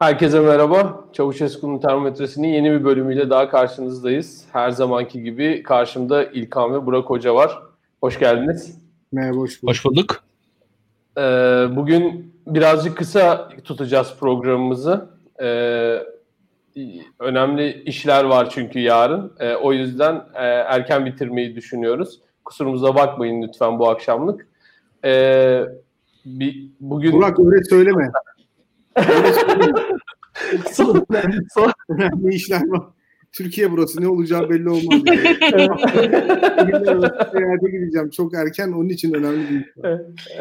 Herkese merhaba. Çavuşesku'nun termometresinin yeni bir bölümüyle daha karşınızdayız. Her zamanki gibi karşımda İlkan ve Burak Hoca var. Hoş geldiniz. Merhaba, hoş bulduk. Hoş bulduk. Ee, bugün birazcık kısa tutacağız programımızı. Ee, önemli işler var çünkü yarın. Ee, o yüzden e, erken bitirmeyi düşünüyoruz. Kusurumuza bakmayın lütfen bu akşamlık. Ee, bir, bugün... Burak öyle söyleme. Öyle söyleme. Son, son, Önemli işler var. Türkiye burası ne olacağı belli olmaz. Yani. Seyahate gideceğim. Çok erken onun için önemli değil.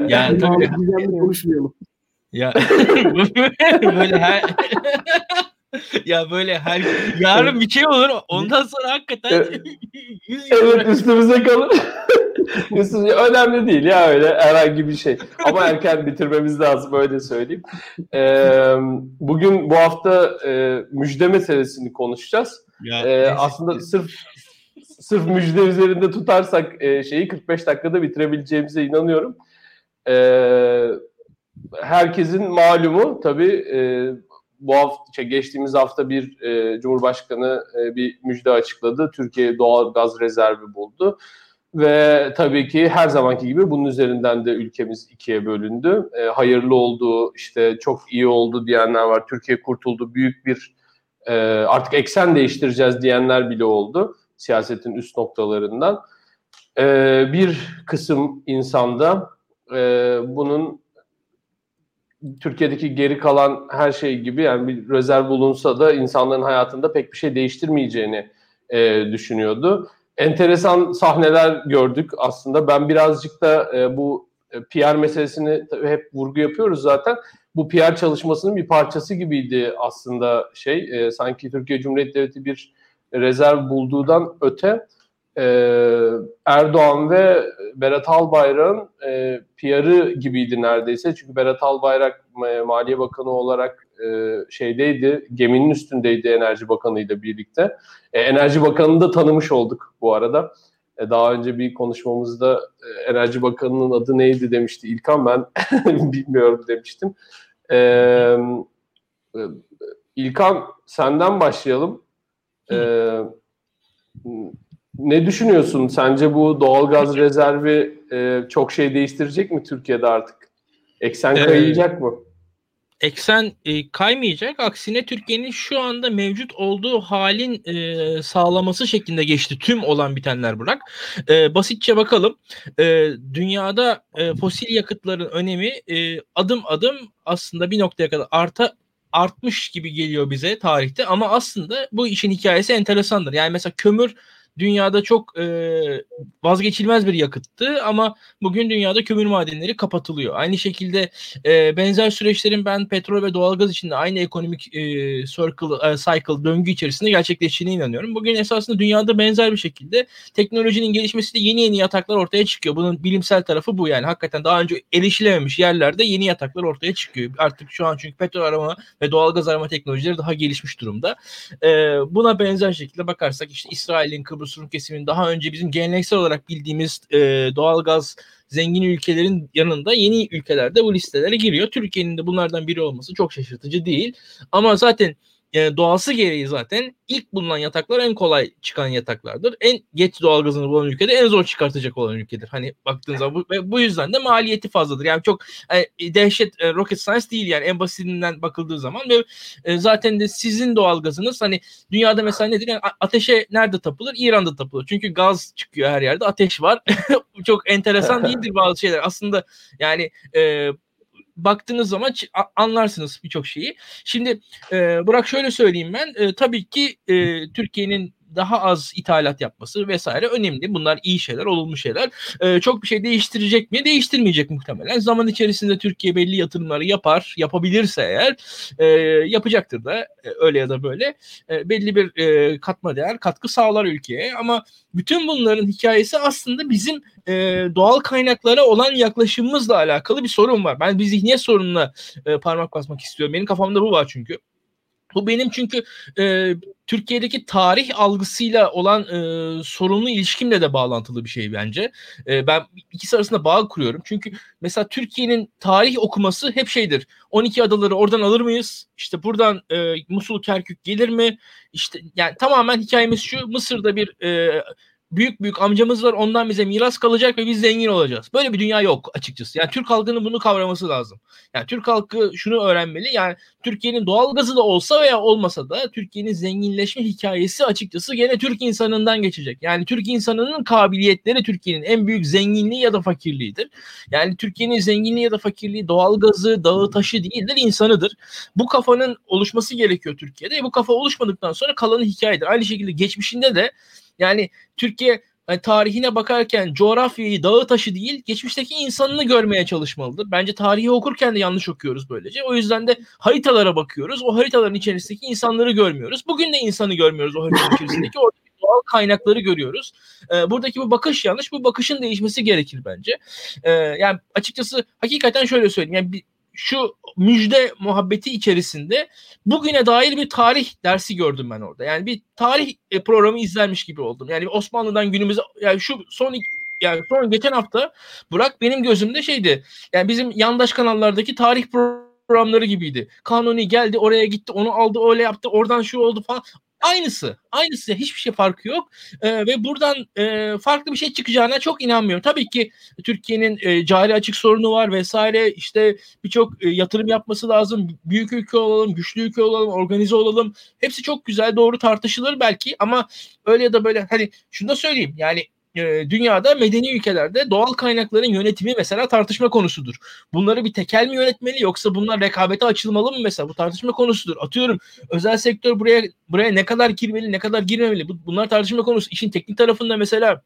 Yani tabii. Konuşmayalım. Ya böyle her ya böyle her yarın bir şey olur ondan sonra hakikaten Evet. evet üstümüze kalır. Üstümüze, önemli değil ya öyle herhangi bir şey. Ama erken bitirmemiz lazım öyle söyleyeyim. Ee, bugün bu hafta e, müjde meselesini konuşacağız. ya, Ee, neyse. aslında sırf sırf müjde üzerinde tutarsak e, şeyi 45 dakikada bitirebileceğimize inanıyorum. Ee, herkesin malumu tabii e, bu hafta şey, geçtiğimiz hafta bir e, Cumhurbaşkanı e, bir müjde açıkladı. Türkiye doğal gaz rezervi buldu. Ve tabii ki her zamanki gibi bunun üzerinden de ülkemiz ikiye bölündü. E, hayırlı oldu, işte çok iyi oldu diyenler var. Türkiye kurtuldu, büyük bir e, artık eksen değiştireceğiz diyenler bile oldu siyasetin üst noktalarından. E, bir kısım insanda e, bunun Türkiye'deki geri kalan her şey gibi yani bir rezerv bulunsa da insanların hayatında pek bir şey değiştirmeyeceğini e, düşünüyordu. Enteresan sahneler gördük aslında. Ben birazcık da e, bu e, PR meselesini hep vurgu yapıyoruz zaten. Bu PR çalışmasının bir parçası gibiydi aslında şey. E, sanki Türkiye Cumhuriyeti Devleti bir rezerv bulduğundan öte e, Erdoğan ve Berat Albayrak'ın e, PR'ı gibiydi neredeyse. Çünkü Berat Albayrak e, Maliye Bakanı olarak e, şeydeydi, geminin üstündeydi Enerji Bakanı ile birlikte. E, Enerji Bakanı'nı da tanımış olduk bu arada. E, daha önce bir konuşmamızda e, Enerji Bakanı'nın adı neydi demişti İlkan, ben bilmiyorum demiştim. E, e, İlkan senden başlayalım. E, ne düşünüyorsun? Sence bu doğalgaz rezervi e, çok şey değiştirecek mi Türkiye'de artık? Eksen Ee, kayacak mı? Eksen e, kaymayacak. Aksine Türkiye'nin şu anda mevcut olduğu halin e, sağlaması şeklinde geçti tüm olan bitenler bırak. E, basitçe bakalım. E, dünyada e, fosil yakıtların önemi e, adım adım aslında bir noktaya kadar arta artmış gibi geliyor bize tarihte ama aslında bu işin hikayesi enteresandır. Yani mesela kömür dünyada çok e, vazgeçilmez bir yakıttı ama bugün dünyada kömür madenleri kapatılıyor. Aynı şekilde e, benzer süreçlerin ben petrol ve doğalgaz için de aynı ekonomik e, circle, e, cycle döngü içerisinde gerçekleştiğine inanıyorum. Bugün esasında dünyada benzer bir şekilde teknolojinin gelişmesiyle yeni yeni yataklar ortaya çıkıyor. Bunun bilimsel tarafı bu yani. Hakikaten daha önce erişilememiş yerlerde yeni yataklar ortaya çıkıyor. Artık şu an çünkü petrol arama ve doğalgaz arama teknolojileri daha gelişmiş durumda. E, buna benzer şekilde bakarsak işte İsrail'in Kıbrıs Rum kesiminin daha önce bizim geleneksel olarak bildiğimiz e, doğalgaz zengin ülkelerin yanında yeni ülkelerde bu listelere giriyor. Türkiye'nin de bunlardan biri olması çok şaşırtıcı değil. Ama zaten e, doğası gereği zaten ilk bulunan yataklar en kolay çıkan yataklardır. En geç doğalgazını bulan ülkede en zor çıkartacak olan ülkedir. Hani baktığınız zaman bu, ve bu yüzden de maliyeti fazladır. Yani çok e, dehşet e, rocket science değil yani en basitinden bakıldığı zaman ve e, zaten de sizin doğalgazınız hani dünyada mesela nedir? Yani ateşe nerede tapılır? İran'da tapılır. Çünkü gaz çıkıyor her yerde. Ateş var. çok enteresan değildir bazı şeyler. Aslında yani e, baktığınız zaman anlarsınız birçok şeyi. Şimdi e, Burak şöyle söyleyeyim ben. E, tabii ki e, Türkiye'nin daha az ithalat yapması vesaire önemli. Bunlar iyi şeyler, olumlu şeyler. E, çok bir şey değiştirecek mi? Değiştirmeyecek muhtemelen. Zaman içerisinde Türkiye belli yatırımları yapar. Yapabilirse eğer e, yapacaktır da e, öyle ya da böyle. E, belli bir e, katma değer, katkı sağlar ülkeye. Ama bütün bunların hikayesi aslında bizim e, doğal kaynaklara olan yaklaşımımızla alakalı bir sorun var. Ben bir zihniyet sorununa e, parmak basmak istiyorum. Benim kafamda bu var çünkü. Bu benim çünkü e, Türkiye'deki tarih algısıyla olan e, sorunlu ilişkimle de bağlantılı bir şey bence. E, ben ikisi arasında bağ kuruyorum. Çünkü mesela Türkiye'nin tarih okuması hep şeydir. 12 adaları oradan alır mıyız? İşte buradan e, Musul Kerkük gelir mi? İşte yani tamamen hikayemiz şu. Mısır'da bir e, büyük büyük amcamız var ondan bize miras kalacak ve biz zengin olacağız. Böyle bir dünya yok açıkçası. Yani Türk halkının bunu kavraması lazım. Yani Türk halkı şunu öğrenmeli. Yani Türkiye'nin doğal gazı da olsa veya olmasa da Türkiye'nin zenginleşme hikayesi açıkçası gene Türk insanından geçecek. Yani Türk insanının kabiliyetleri Türkiye'nin en büyük zenginliği ya da fakirliğidir. Yani Türkiye'nin zenginliği ya da fakirliği doğal gazı, dağı, taşı değildir, insanıdır. Bu kafanın oluşması gerekiyor Türkiye'de. Bu kafa oluşmadıktan sonra kalanı hikayedir. Aynı şekilde geçmişinde de yani Türkiye yani tarihine bakarken coğrafyayı, dağı taşı değil, geçmişteki insanını görmeye çalışmalıdır. Bence tarihi okurken de yanlış okuyoruz böylece. O yüzden de haritalara bakıyoruz. O haritaların içerisindeki insanları görmüyoruz. Bugün de insanı görmüyoruz o haritaların içerisindeki. Oradaki doğal kaynakları görüyoruz. Ee, buradaki bu bakış yanlış. Bu bakışın değişmesi gerekir bence. Ee, yani açıkçası hakikaten şöyle söyleyeyim. Yani bir, şu müjde muhabbeti içerisinde bugüne dair bir tarih dersi gördüm ben orada. Yani bir tarih e, programı izlenmiş gibi oldum. Yani Osmanlı'dan günümüze yani şu son yani son geçen hafta Burak benim gözümde şeydi. Yani bizim yandaş kanallardaki tarih programları gibiydi. Kanuni geldi oraya gitti onu aldı öyle yaptı oradan şu oldu falan. Aynısı. Aynısı. Hiçbir şey farkı yok. E, ve buradan e, farklı bir şey çıkacağına çok inanmıyorum. Tabii ki Türkiye'nin e, cari açık sorunu var vesaire. İşte birçok e, yatırım yapması lazım. Büyük ülke olalım, güçlü ülke olalım, organize olalım. Hepsi çok güzel, doğru tartışılır belki ama öyle ya da böyle hani şunu da söyleyeyim. Yani e, dünyada medeni ülkelerde doğal kaynakların yönetimi mesela tartışma konusudur. Bunları bir tekel mi yönetmeli yoksa bunlar rekabete açılmalı mı mesela bu tartışma konusudur. Atıyorum özel sektör buraya buraya ne kadar girmeli ne kadar girmemeli bunlar tartışma konusu. İşin teknik tarafında mesela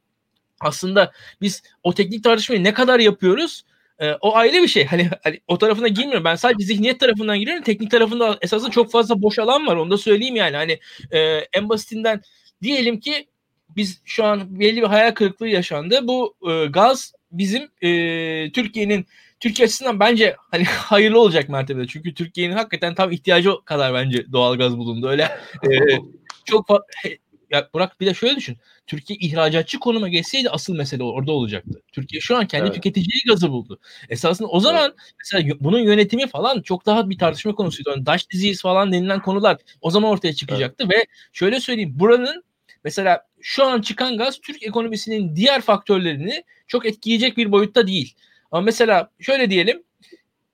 aslında biz o teknik tartışmayı ne kadar yapıyoruz? E, o ayrı bir şey. Hani, hani o tarafına girmiyorum. Ben sadece zihniyet tarafından giriyorum. Teknik tarafında esasında çok fazla boş alan var. Onu da söyleyeyim yani. Hani e, en basitinden diyelim ki biz şu an belli bir hayal kırıklığı yaşandı. Bu e, gaz bizim e, Türkiye'nin Türkiye açısından bence hani hayırlı olacak mertebede. Çünkü Türkiye'nin hakikaten tam ihtiyacı kadar bence doğal gaz bulundu. Öyle e, çok ya Burak bir de şöyle düşün. Türkiye ihracatçı konuma geçseydi asıl mesele orada olacaktı. Türkiye şu an kendi evet. tüketiciyi gazı buldu. Esasında o zaman evet. mesela bunun yönetimi falan çok daha bir tartışma konusuydu. Yani Dutch disease falan denilen konular o zaman ortaya çıkacaktı evet. ve şöyle söyleyeyim buranın mesela şu an çıkan gaz Türk ekonomisinin diğer faktörlerini çok etkileyecek bir boyutta değil. Ama mesela şöyle diyelim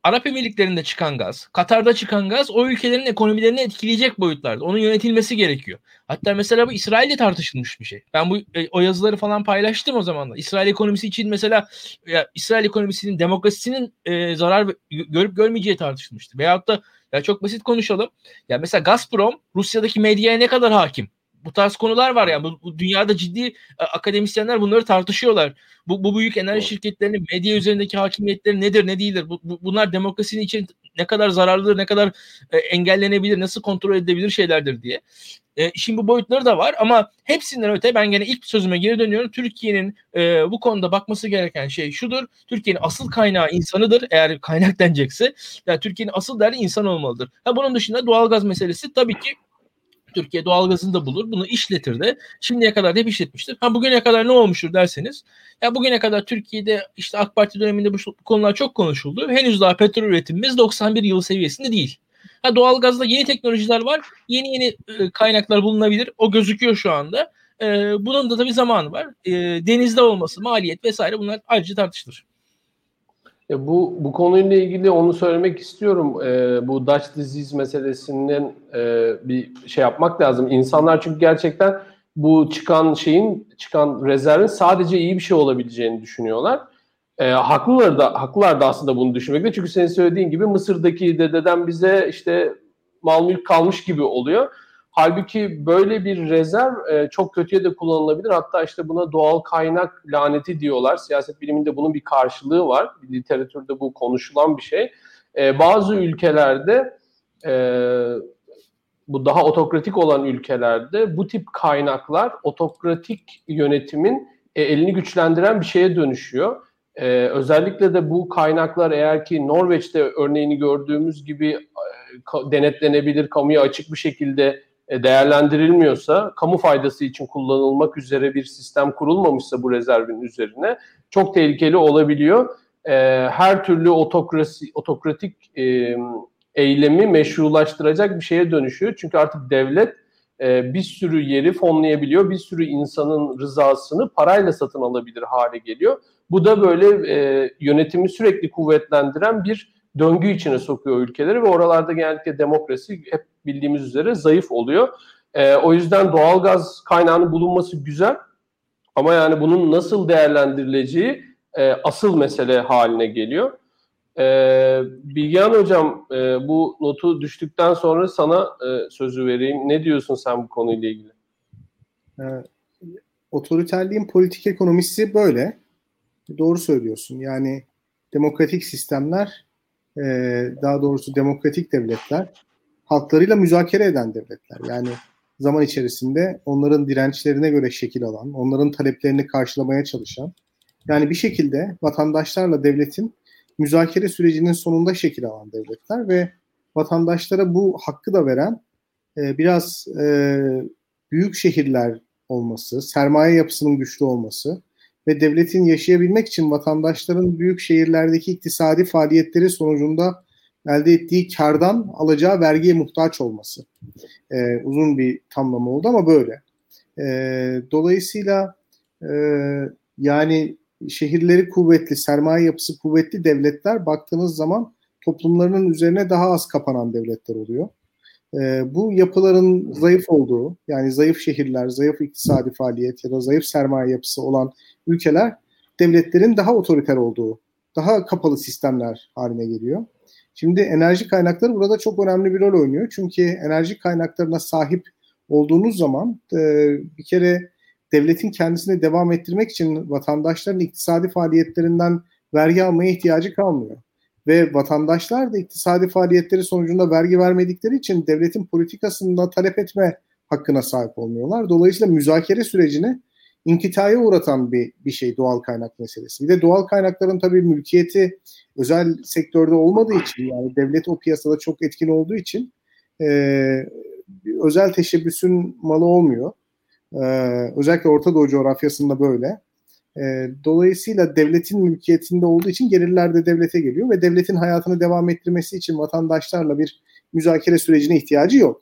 Arap Emirlikleri'nde çıkan gaz, Katar'da çıkan gaz o ülkelerin ekonomilerini etkileyecek boyutlarda. Onun yönetilmesi gerekiyor. Hatta mesela bu İsrail'de tartışılmış bir şey. Ben bu e, o yazıları falan paylaştım o zaman da. İsrail ekonomisi için mesela ya, İsrail ekonomisinin demokrasisinin e, zarar görüp görmeyeceği tartışılmıştı. Veyahut da ya çok basit konuşalım. Ya mesela Gazprom Rusya'daki medyaya ne kadar hakim? Bu tarz konular var yani bu, bu dünyada ciddi e, akademisyenler bunları tartışıyorlar. Bu, bu büyük enerji şirketlerinin medya üzerindeki hakimiyetleri nedir ne değildir? Bu, bu, bunlar demokrasinin için ne kadar zararlıdır, ne kadar e, engellenebilir, nasıl kontrol edilebilir şeylerdir diye. E, işin bu boyutları da var ama hepsinden öte ben gene ilk sözüme geri dönüyorum. Türkiye'nin e, bu konuda bakması gereken şey şudur. Türkiye'nin asıl kaynağı insanıdır eğer kaynak denecekse. Yani Türkiye'nin asıl değerli insan olmalıdır. Ha, bunun dışında doğalgaz meselesi tabii ki Türkiye doğalgazını da bulur. Bunu işletir de. Şimdiye kadar hep işletmiştir. Ha bugüne kadar ne olmuştur derseniz. Ya bugüne kadar Türkiye'de işte AK Parti döneminde bu konular çok konuşuldu. Henüz daha petrol üretimimiz 91 yıl seviyesinde değil. Ha doğalgazda yeni teknolojiler var. Yeni yeni e, kaynaklar bulunabilir. O gözüküyor şu anda. E, bunun da tabii zamanı var. E, denizde olması, maliyet vesaire bunlar ayrıca tartışılır. E, bu bu konuyla ilgili onu söylemek istiyorum. E, bu Dutch disease meselesinden e, bir şey yapmak lazım. İnsanlar çünkü gerçekten bu çıkan şeyin, çıkan rezervin sadece iyi bir şey olabileceğini düşünüyorlar. E, haklılar da haklılar da aslında bunu düşünmekte. Çünkü senin söylediğin gibi Mısır'daki dededen bize işte mal mülk kalmış gibi oluyor. Halbuki böyle bir rezerv e, çok kötüye de kullanılabilir. Hatta işte buna doğal kaynak laneti diyorlar. Siyaset biliminde bunun bir karşılığı var. Literatürde bu konuşulan bir şey. E, bazı ülkelerde e, bu daha otokratik olan ülkelerde bu tip kaynaklar otokratik yönetimin e, elini güçlendiren bir şeye dönüşüyor. Ee, özellikle de bu kaynaklar eğer ki Norveç'te örneğini gördüğümüz gibi denetlenebilir, kamuya açık bir şekilde e, değerlendirilmiyorsa, kamu faydası için kullanılmak üzere bir sistem kurulmamışsa bu rezervin üzerine çok tehlikeli olabiliyor. E, her türlü otokrasi, otokratik e, eylemi meşrulaştıracak bir şeye dönüşüyor. Çünkü artık devlet bir sürü yeri fonlayabiliyor, bir sürü insanın rızasını parayla satın alabilir hale geliyor. Bu da böyle yönetimi sürekli kuvvetlendiren bir döngü içine sokuyor ülkeleri ve oralarda genellikle demokrasi hep bildiğimiz üzere zayıf oluyor. E, o yüzden doğalgaz kaynağının bulunması güzel ama yani bunun nasıl değerlendirileceği e, asıl mesele haline geliyor. E, Bilgehan Hocam e, bu notu düştükten sonra sana e, sözü vereyim. Ne diyorsun sen bu konuyla ilgili? E, otoriterliğin politik ekonomisi böyle. Doğru söylüyorsun. Yani demokratik sistemler e, daha doğrusu demokratik devletler halklarıyla müzakere eden devletler. Yani zaman içerisinde onların dirençlerine göre şekil alan, onların taleplerini karşılamaya çalışan, yani bir şekilde vatandaşlarla devletin müzakere sürecinin sonunda şekil alan devletler ve vatandaşlara bu hakkı da veren e, biraz e, büyük şehirler olması, sermaye yapısının güçlü olması ve devletin yaşayabilmek için vatandaşların büyük şehirlerdeki iktisadi faaliyetleri sonucunda elde ettiği kardan alacağı vergiye muhtaç olması. E, uzun bir tamlama oldu ama böyle. E, dolayısıyla e, yani şehirleri kuvvetli, sermaye yapısı kuvvetli devletler baktığınız zaman toplumlarının üzerine daha az kapanan devletler oluyor. E, bu yapıların zayıf olduğu, yani zayıf şehirler, zayıf iktisadi faaliyet ya da zayıf sermaye yapısı olan ülkeler devletlerin daha otoriter olduğu, daha kapalı sistemler haline geliyor. Şimdi enerji kaynakları burada çok önemli bir rol oynuyor. Çünkü enerji kaynaklarına sahip olduğunuz zaman e, bir kere devletin kendisini devam ettirmek için vatandaşların iktisadi faaliyetlerinden vergi almaya ihtiyacı kalmıyor. Ve vatandaşlar da iktisadi faaliyetleri sonucunda vergi vermedikleri için devletin politikasında talep etme hakkına sahip olmuyorlar. Dolayısıyla müzakere sürecini inkitaya uğratan bir, bir şey doğal kaynak meselesi. Bir de doğal kaynakların tabii mülkiyeti özel sektörde olmadığı için yani devlet o piyasada çok etkin olduğu için e, özel teşebbüsün malı olmuyor. E, özellikle Orta Doğu coğrafyasında böyle. E, dolayısıyla devletin mülkiyetinde olduğu için gelirler de devlete geliyor ve devletin hayatını devam ettirmesi için vatandaşlarla bir müzakere sürecine ihtiyacı yok.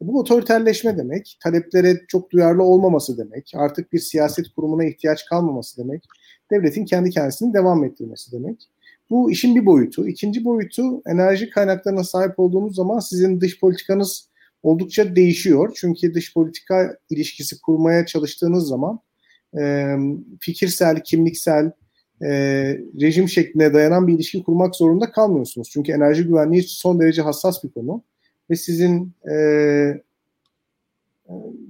Bu otoriterleşme demek, taleplere çok duyarlı olmaması demek, artık bir siyaset kurumuna ihtiyaç kalmaması demek, devletin kendi kendisini devam ettirmesi demek. Bu işin bir boyutu. İkinci boyutu enerji kaynaklarına sahip olduğunuz zaman sizin dış politikanız oldukça değişiyor. Çünkü dış politika ilişkisi kurmaya çalıştığınız zaman e, fikirsel, kimliksel, e, rejim şekline dayanan bir ilişki kurmak zorunda kalmıyorsunuz. Çünkü enerji güvenliği son derece hassas bir konu ve sizin e,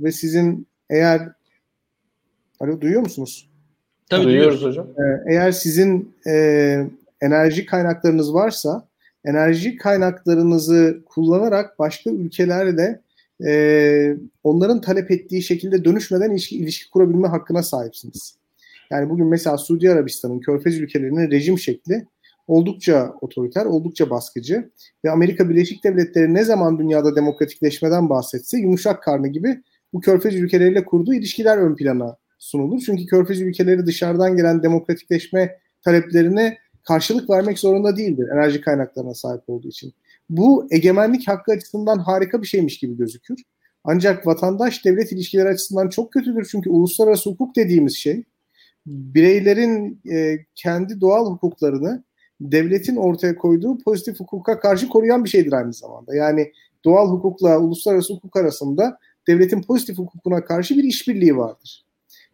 ve sizin eğer Alo duyuyor musunuz? Tabii duyuyoruz hocam. E, eğer sizin e, enerji kaynaklarınız varsa enerji kaynaklarınızı kullanarak başka ülkelerle e, onların talep ettiği şekilde dönüşmeden ilişki, ilişki kurabilme hakkına sahipsiniz. Yani bugün mesela Suudi Arabistan'ın, Körfez ülkelerinin rejim şekli oldukça otoriter, oldukça baskıcı ve Amerika Birleşik Devletleri ne zaman dünyada demokratikleşmeden bahsetse yumuşak karnı gibi bu körfez ülkeleriyle kurduğu ilişkiler ön plana sunulur. Çünkü körfez ülkeleri dışarıdan gelen demokratikleşme taleplerine karşılık vermek zorunda değildir enerji kaynaklarına sahip olduğu için. Bu egemenlik hakkı açısından harika bir şeymiş gibi gözükür. Ancak vatandaş devlet ilişkileri açısından çok kötüdür. Çünkü uluslararası hukuk dediğimiz şey bireylerin e, kendi doğal hukuklarını devletin ortaya koyduğu pozitif hukuka karşı koruyan bir şeydir aynı zamanda. Yani doğal hukukla uluslararası hukuk arasında devletin pozitif hukukuna karşı bir işbirliği vardır.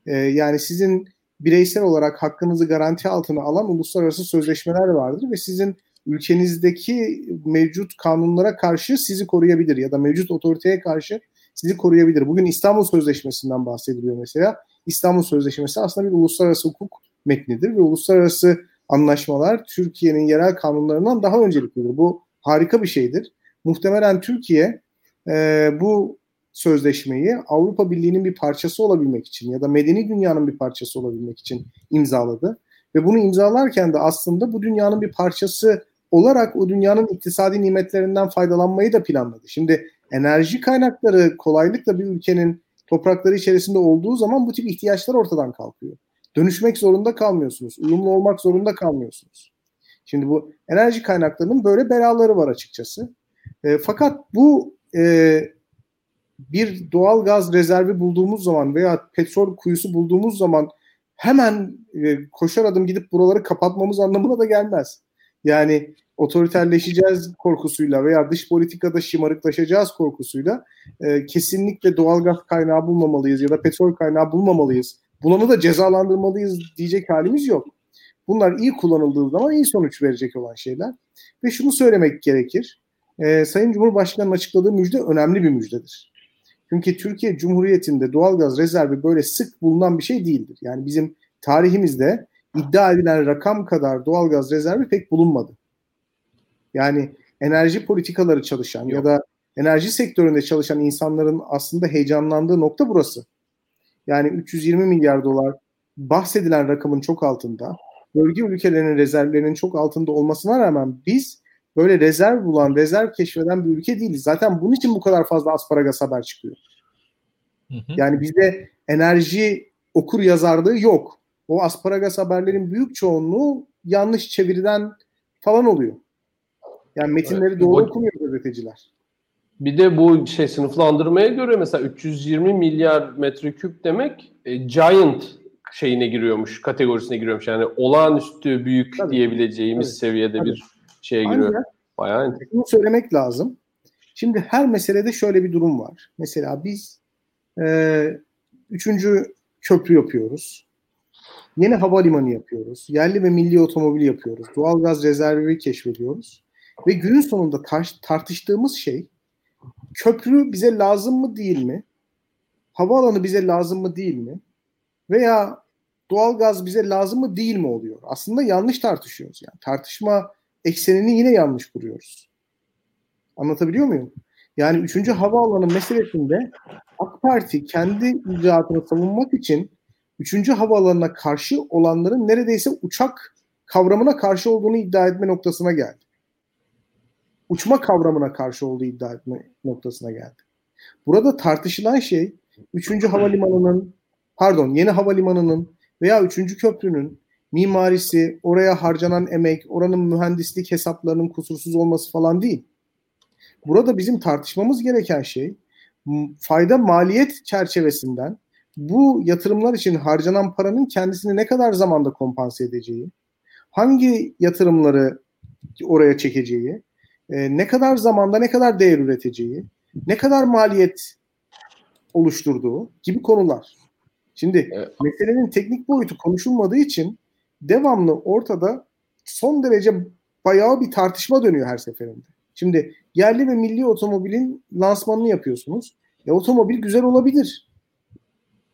Ee, yani sizin bireysel olarak hakkınızı garanti altına alan uluslararası sözleşmeler vardır ve sizin ülkenizdeki mevcut kanunlara karşı sizi koruyabilir ya da mevcut otoriteye karşı sizi koruyabilir. Bugün İstanbul Sözleşmesi'nden bahsediliyor mesela. İstanbul Sözleşmesi aslında bir uluslararası hukuk metnidir ve uluslararası anlaşmalar Türkiye'nin yerel kanunlarından daha önceliklidir. Bu harika bir şeydir. Muhtemelen Türkiye e, bu sözleşmeyi Avrupa Birliği'nin bir parçası olabilmek için ya da medeni dünyanın bir parçası olabilmek için imzaladı. Ve bunu imzalarken de aslında bu dünyanın bir parçası olarak o dünyanın iktisadi nimetlerinden faydalanmayı da planladı. Şimdi enerji kaynakları kolaylıkla bir ülkenin toprakları içerisinde olduğu zaman bu tip ihtiyaçlar ortadan kalkıyor. Dönüşmek zorunda kalmıyorsunuz. Uyumlu olmak zorunda kalmıyorsunuz. Şimdi bu enerji kaynaklarının böyle belaları var açıkçası. E, fakat bu e, bir doğal gaz rezervi bulduğumuz zaman veya petrol kuyusu bulduğumuz zaman hemen e, koşar adım gidip buraları kapatmamız anlamına da gelmez. Yani otoriterleşeceğiz korkusuyla veya dış politikada şımarıklaşacağız korkusuyla e, kesinlikle doğal gaz kaynağı bulmamalıyız ya da petrol kaynağı bulmamalıyız. Bulanı da cezalandırmalıyız diyecek halimiz yok. Bunlar iyi kullanıldığı zaman iyi sonuç verecek olan şeyler. Ve şunu söylemek gerekir. E, Sayın Cumhurbaşkanı'nın açıkladığı müjde önemli bir müjdedir. Çünkü Türkiye Cumhuriyeti'nde doğalgaz rezervi böyle sık bulunan bir şey değildir. Yani bizim tarihimizde iddia edilen rakam kadar doğalgaz rezervi pek bulunmadı. Yani enerji politikaları çalışan Yok. ya da enerji sektöründe çalışan insanların aslında heyecanlandığı nokta burası. Yani 320 milyar dolar bahsedilen rakamın çok altında, bölge ülkelerinin rezervlerinin çok altında olmasına rağmen biz böyle rezerv bulan, rezerv keşfeden bir ülke değiliz. Zaten bunun için bu kadar fazla asparagas haber çıkıyor. Hı hı. Yani bizde enerji okur yazarlığı yok. O asparagas haberlerin büyük çoğunluğu yanlış çeviriden falan oluyor. Yani metinleri evet, doğru bu, okumuyor gazeteciler. Bir de bu şey sınıflandırmaya göre mesela 320 milyar metreküp demek e, giant şeyine giriyormuş, kategorisine giriyormuş. Yani olağanüstü büyük tabii, diyebileceğimiz tabii, seviyede tabii. bir şeye giriyor. Bayağı bunu söylemek lazım. Şimdi her meselede şöyle bir durum var. Mesela biz e, üçüncü köprü yapıyoruz. Yeni havalimanı yapıyoruz. Yerli ve milli otomobil yapıyoruz. Doğalgaz rezervi keşfediyoruz. Ve günün sonunda tar- tartıştığımız şey köprü bize lazım mı değil mi? Havaalanı bize lazım mı değil mi? Veya doğalgaz bize lazım mı değil mi oluyor? Aslında yanlış tartışıyoruz yani. Tartışma eksenini yine yanlış kuruyoruz. Anlatabiliyor muyum? Yani 3. havaalanı meselesinde AK Parti kendi icraatını savunmak için 3. havaalanına karşı olanların neredeyse uçak kavramına karşı olduğunu iddia etme noktasına geldi. Uçma kavramına karşı olduğu iddia etme noktasına geldi. Burada tartışılan şey 3. havalimanının pardon yeni havalimanının veya 3. köprünün mimarisi, oraya harcanan emek, oranın mühendislik hesaplarının kusursuz olması falan değil. Burada bizim tartışmamız gereken şey fayda maliyet çerçevesinden bu yatırımlar için harcanan paranın kendisini ne kadar zamanda kompanse edeceği, hangi yatırımları oraya çekeceği, e, ne kadar zamanda ne kadar değer üreteceği, ne kadar maliyet oluşturduğu gibi konular. Şimdi evet. meselenin teknik boyutu konuşulmadığı için devamlı ortada son derece bayağı bir tartışma dönüyor her seferinde. Şimdi yerli ve milli otomobilin lansmanını yapıyorsunuz. E, otomobil güzel olabilir.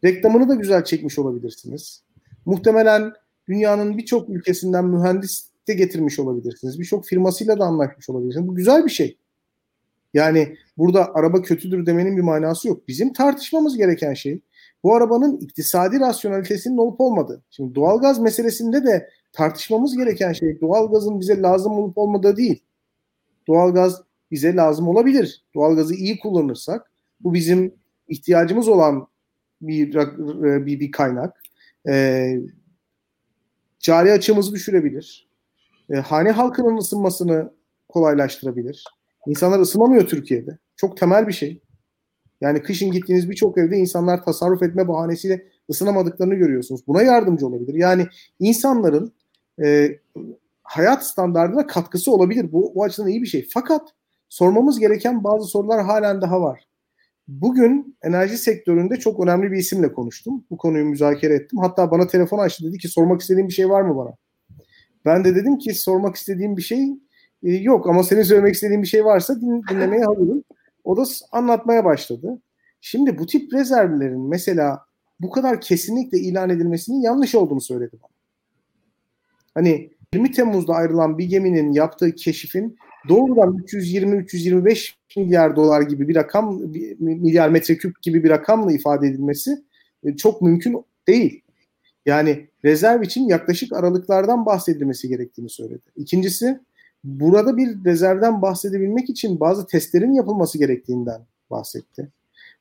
Reklamını da güzel çekmiş olabilirsiniz. Muhtemelen dünyanın birçok ülkesinden mühendis de getirmiş olabilirsiniz. Birçok firmasıyla da anlaşmış olabilirsiniz. Bu güzel bir şey. Yani burada araba kötüdür demenin bir manası yok. Bizim tartışmamız gereken şey bu arabanın iktisadi rasyonalitesinin olup olmadığı. Şimdi doğalgaz meselesinde de tartışmamız gereken şey doğalgazın bize lazım olup olmadığı değil. Doğalgaz bize lazım olabilir. Doğalgazı iyi kullanırsak bu bizim ihtiyacımız olan bir bir, bir kaynak. Ee, cari açığımızı düşürebilir. Ee, hane halkının ısınmasını kolaylaştırabilir. İnsanlar ısınamıyor Türkiye'de. Çok temel bir şey. Yani kışın gittiğiniz birçok evde insanlar tasarruf etme bahanesiyle ısınamadıklarını görüyorsunuz. Buna yardımcı olabilir. Yani insanların e, hayat standartına katkısı olabilir. Bu, bu açıdan iyi bir şey. Fakat sormamız gereken bazı sorular halen daha var. Bugün enerji sektöründe çok önemli bir isimle konuştum. Bu konuyu müzakere ettim. Hatta bana telefon açtı dedi ki sormak istediğin bir şey var mı bana? Ben de dedim ki sormak istediğim bir şey e, yok ama senin söylemek istediğin bir şey varsa din, dinlemeye hazırım. O da anlatmaya başladı. Şimdi bu tip rezervlerin mesela bu kadar kesinlikle ilan edilmesinin yanlış olduğunu söyledi bana. Hani 20 Temmuz'da ayrılan bir geminin yaptığı keşifin doğrudan 320-325 milyar dolar gibi bir rakam, milyar metreküp gibi bir rakamla ifade edilmesi e, çok mümkün değil. Yani rezerv için yaklaşık aralıklardan bahsedilmesi gerektiğini söyledi. İkincisi burada bir rezervden bahsedebilmek için bazı testlerin yapılması gerektiğinden bahsetti.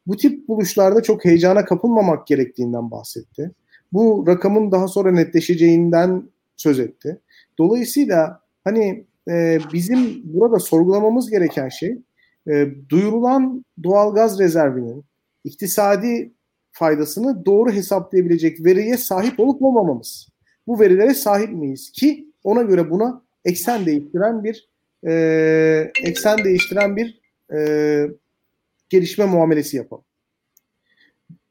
Bu tip buluşlarda çok heyecana kapılmamak gerektiğinden bahsetti. Bu rakamın daha sonra netleşeceğinden söz etti. Dolayısıyla hani e, bizim burada sorgulamamız gereken şey e, duyurulan doğalgaz rezervinin iktisadi faydasını doğru hesaplayabilecek veriye sahip olup olmamamız. Bu verilere sahip miyiz ki ona göre buna eksen değiştiren bir e, eksen değiştiren bir e, gelişme muamelesi yapalım.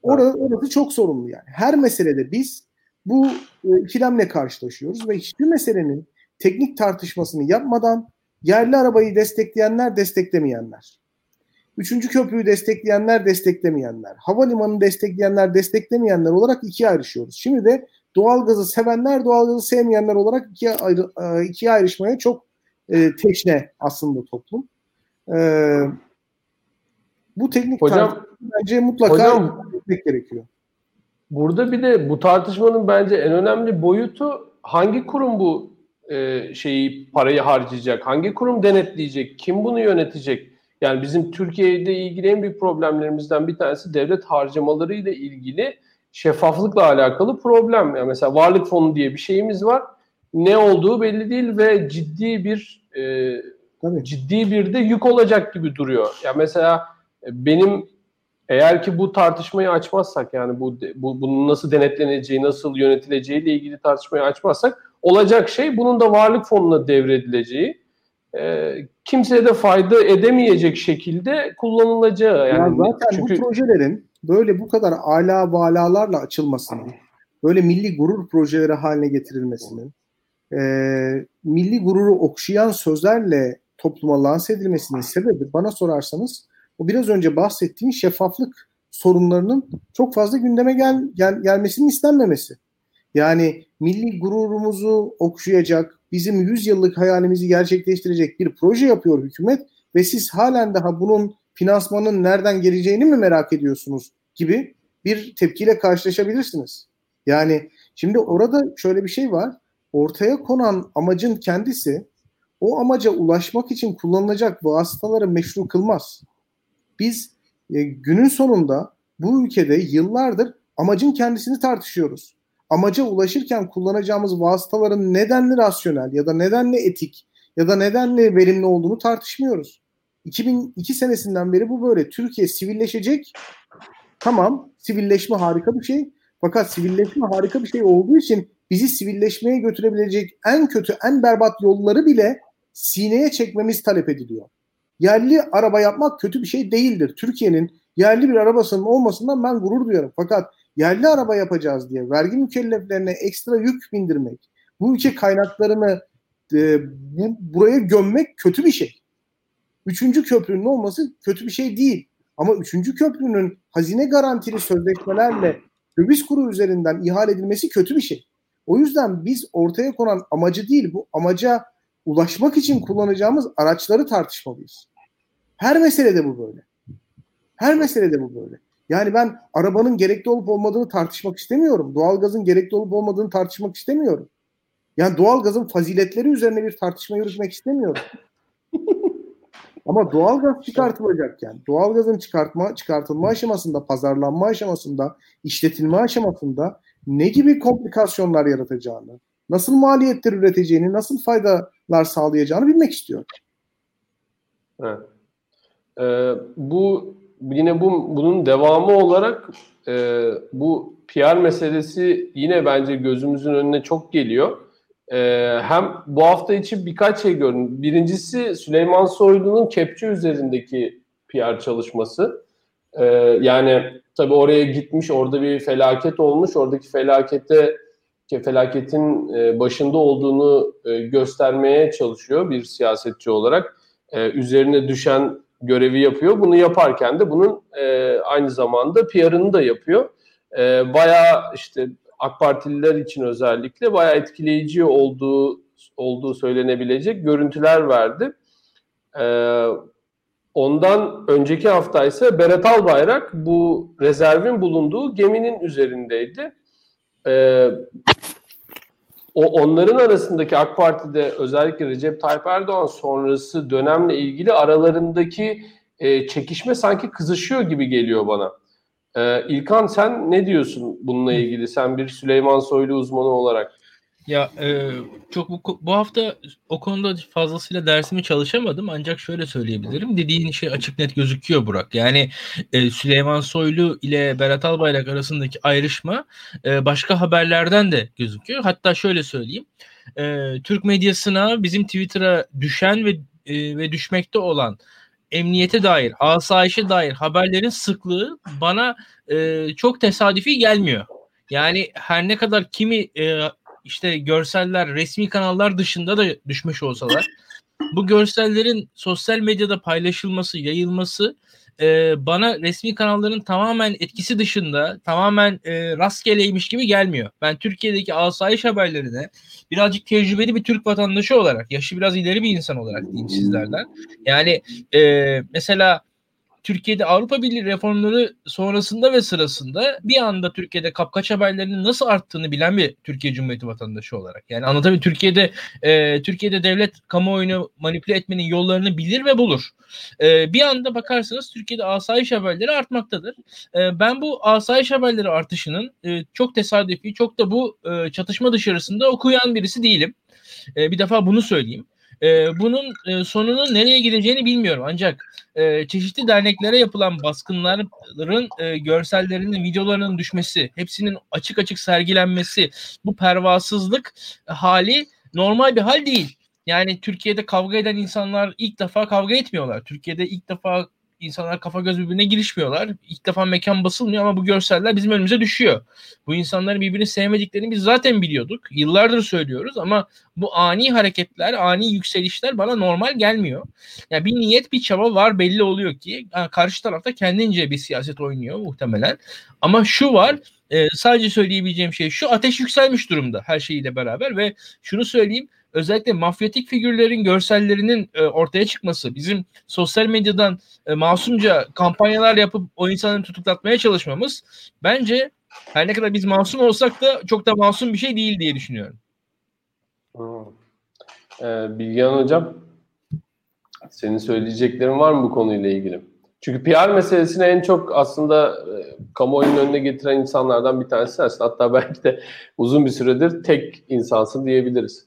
Orada, orası çok sorumlu yani. Her meselede biz bu e, ikilemle karşılaşıyoruz ve hiçbir meselenin teknik tartışmasını yapmadan yerli arabayı destekleyenler, desteklemeyenler, üçüncü köprüyü destekleyenler, desteklemeyenler, havalimanını destekleyenler, desteklemeyenler olarak ikiye ayrışıyoruz. Şimdi de doğalgazı sevenler, doğalgazı sevmeyenler olarak ikiye, ayrı, e, ikiye ayrışmaya çok e, teşne aslında toplum. E, bu teknik hocam, bence mutlaka hocam, etmek gerekiyor. Burada bir de bu tartışmanın bence en önemli boyutu hangi kurum bu e, şeyi parayı harcayacak, hangi kurum denetleyecek, kim bunu yönetecek? Yani bizim Türkiye'de ilgili en büyük problemlerimizden bir tanesi devlet harcamaları ile ilgili şeffaflıkla alakalı problem. Yani mesela varlık fonu diye bir şeyimiz var. Ne olduğu belli değil ve ciddi bir e, ciddi bir de yük olacak gibi duruyor. Yani mesela benim eğer ki bu tartışmayı açmazsak yani bu, bu bunun nasıl denetleneceği, nasıl yönetileceği ile ilgili tartışmayı açmazsak olacak şey bunun da varlık fonuna devredileceği, e, kimseye de fayda edemeyecek şekilde kullanılacağı. Yani ya zaten çünkü... bu projelerin böyle bu kadar ala valalarla açılmasının, böyle milli gurur projeleri haline getirilmesinin, e, milli gururu okşayan sözlerle topluma lanse edilmesinin sebebi bana sorarsanız o biraz önce bahsettiğim şeffaflık sorunlarının çok fazla gündeme gel, gel gelmesinin istenmemesi. Yani milli gururumuzu okşayacak, bizim 100 yıllık hayalimizi gerçekleştirecek bir proje yapıyor hükümet ve siz halen daha bunun finansmanın nereden geleceğini mi merak ediyorsunuz gibi bir tepkiyle karşılaşabilirsiniz. Yani şimdi orada şöyle bir şey var. Ortaya konan amacın kendisi o amaca ulaşmak için kullanılacak vasıtaları meşru kılmaz. Biz e, günün sonunda bu ülkede yıllardır amacın kendisini tartışıyoruz. Amaca ulaşırken kullanacağımız vasıtaların nedenli rasyonel ya da nedenli etik ya da nedenli verimli olduğunu tartışmıyoruz. 2002 senesinden beri bu böyle. Türkiye sivilleşecek. Tamam, sivilleşme harika bir şey. Fakat sivilleşme harika bir şey olduğu için bizi sivilleşmeye götürebilecek en kötü, en berbat yolları bile sineye çekmemiz talep ediliyor yerli araba yapmak kötü bir şey değildir. Türkiye'nin yerli bir arabasının olmasından ben gurur duyarım. Fakat yerli araba yapacağız diye vergi mükelleflerine ekstra yük bindirmek, bu ülke kaynaklarını e, bu, buraya gömmek kötü bir şey. Üçüncü köprünün olması kötü bir şey değil. Ama üçüncü köprünün hazine garantili sözleşmelerle döviz kuru üzerinden ihale edilmesi kötü bir şey. O yüzden biz ortaya konan amacı değil, bu amaca ulaşmak için kullanacağımız araçları tartışmalıyız. Her meselede bu böyle. Her meselede bu böyle. Yani ben arabanın gerekli olup olmadığını tartışmak istemiyorum. Doğalgazın gerekli olup olmadığını tartışmak istemiyorum. Yani doğalgazın faziletleri üzerine bir tartışma yürütmek istemiyorum. Ama doğalgaz çıkartılacakken, doğalgazın çıkartma, çıkartılma aşamasında, pazarlanma aşamasında, işletilme aşamasında ne gibi komplikasyonlar yaratacağını, nasıl maliyetler üreteceğini, nasıl faydalar sağlayacağını bilmek istiyorum. Evet. Ee, bu yine bu bunun devamı olarak e, bu PR meselesi yine bence gözümüzün önüne çok geliyor. Ee, hem bu hafta için birkaç şey gördüm. Birincisi Süleyman Soylu'nun kepçe üzerindeki PR çalışması. Ee, yani tabii oraya gitmiş, orada bir felaket olmuş. Oradaki felakete felaketin e, başında olduğunu e, göstermeye çalışıyor bir siyasetçi olarak. E, üzerine düşen görevi yapıyor. Bunu yaparken de bunun aynı zamanda PR'ını da yapıyor. Bayağı işte AK Partililer için özellikle bayağı etkileyici olduğu olduğu söylenebilecek görüntüler verdi. Ondan önceki hafta ise Berat Albayrak bu rezervin bulunduğu geminin üzerindeydi. Ee, o onların arasındaki AK Parti'de özellikle Recep Tayyip Erdoğan sonrası dönemle ilgili aralarındaki e, çekişme sanki kızışıyor gibi geliyor bana. E, İlkan sen ne diyorsun bununla ilgili? Sen bir Süleyman Soylu uzmanı olarak. Ya e, çok bu, bu hafta o konuda fazlasıyla dersimi çalışamadım ancak şöyle söyleyebilirim. Dediğin şey açık net gözüküyor Burak. Yani e, Süleyman Soylu ile Berat Albayrak arasındaki ayrışma e, başka haberlerden de gözüküyor. Hatta şöyle söyleyeyim. E, Türk medyasına bizim Twitter'a düşen ve e, ve düşmekte olan emniyete dair, asayişe dair haberlerin sıklığı bana e, çok tesadüfi gelmiyor. Yani her ne kadar kimi e, işte görseller resmi kanallar dışında da düşmüş olsalar bu görsellerin sosyal medyada paylaşılması, yayılması e, bana resmi kanalların tamamen etkisi dışında tamamen e, rastgeleymiş gibi gelmiyor. Ben Türkiye'deki asayiş haberlerine birazcık tecrübeli bir Türk vatandaşı olarak, yaşı biraz ileri bir insan olarak diyeyim sizlerden. Yani e, mesela Türkiye'de Avrupa Birliği reformları sonrasında ve sırasında bir anda Türkiye'de kapkaç haberlerinin nasıl arttığını bilen bir Türkiye Cumhuriyeti vatandaşı olarak. Yani anlatabiliyor Türkiye'de e, Türkiye'de devlet kamuoyunu manipüle etmenin yollarını bilir ve bulur. E, bir anda bakarsanız Türkiye'de asayiş haberleri artmaktadır. E, ben bu asayiş haberleri artışının e, çok tesadüfi, çok da bu e, çatışma dışarısında okuyan birisi değilim. E, bir defa bunu söyleyeyim. E, bunun e, sonunun nereye gideceğini bilmiyorum. Ancak e, çeşitli derneklere yapılan baskınların e, görsellerinin, videolarının düşmesi, hepsinin açık açık sergilenmesi, bu pervasızlık hali normal bir hal değil. Yani Türkiye'de kavga eden insanlar ilk defa kavga etmiyorlar. Türkiye'de ilk defa insanlar kafa göz birbirine girişmiyorlar. İlk defa mekan basılmıyor ama bu görseller bizim önümüze düşüyor. Bu insanların birbirini sevmediklerini biz zaten biliyorduk. Yıllardır söylüyoruz ama bu ani hareketler, ani yükselişler bana normal gelmiyor. Yani bir niyet, bir çaba var belli oluyor ki karşı tarafta kendince bir siyaset oynuyor muhtemelen. Ama şu var, e, sadece söyleyebileceğim şey şu ateş yükselmiş durumda her şeyiyle beraber ve şunu söyleyeyim özellikle mafyatik figürlerin görsellerinin e, ortaya çıkması, bizim sosyal medyadan e, masumca kampanyalar yapıp o insanları tutuklatmaya çalışmamız bence her ne kadar biz masum olsak da çok da masum bir şey değil diye düşünüyorum. Hmm. Ee, Bilgehan Hocam, senin söyleyeceklerin var mı bu konuyla ilgili? Çünkü PR meselesini en çok aslında e, kamuoyunun önüne getiren insanlardan bir tanesi sensin. Hatta belki de uzun bir süredir tek insansın diyebiliriz.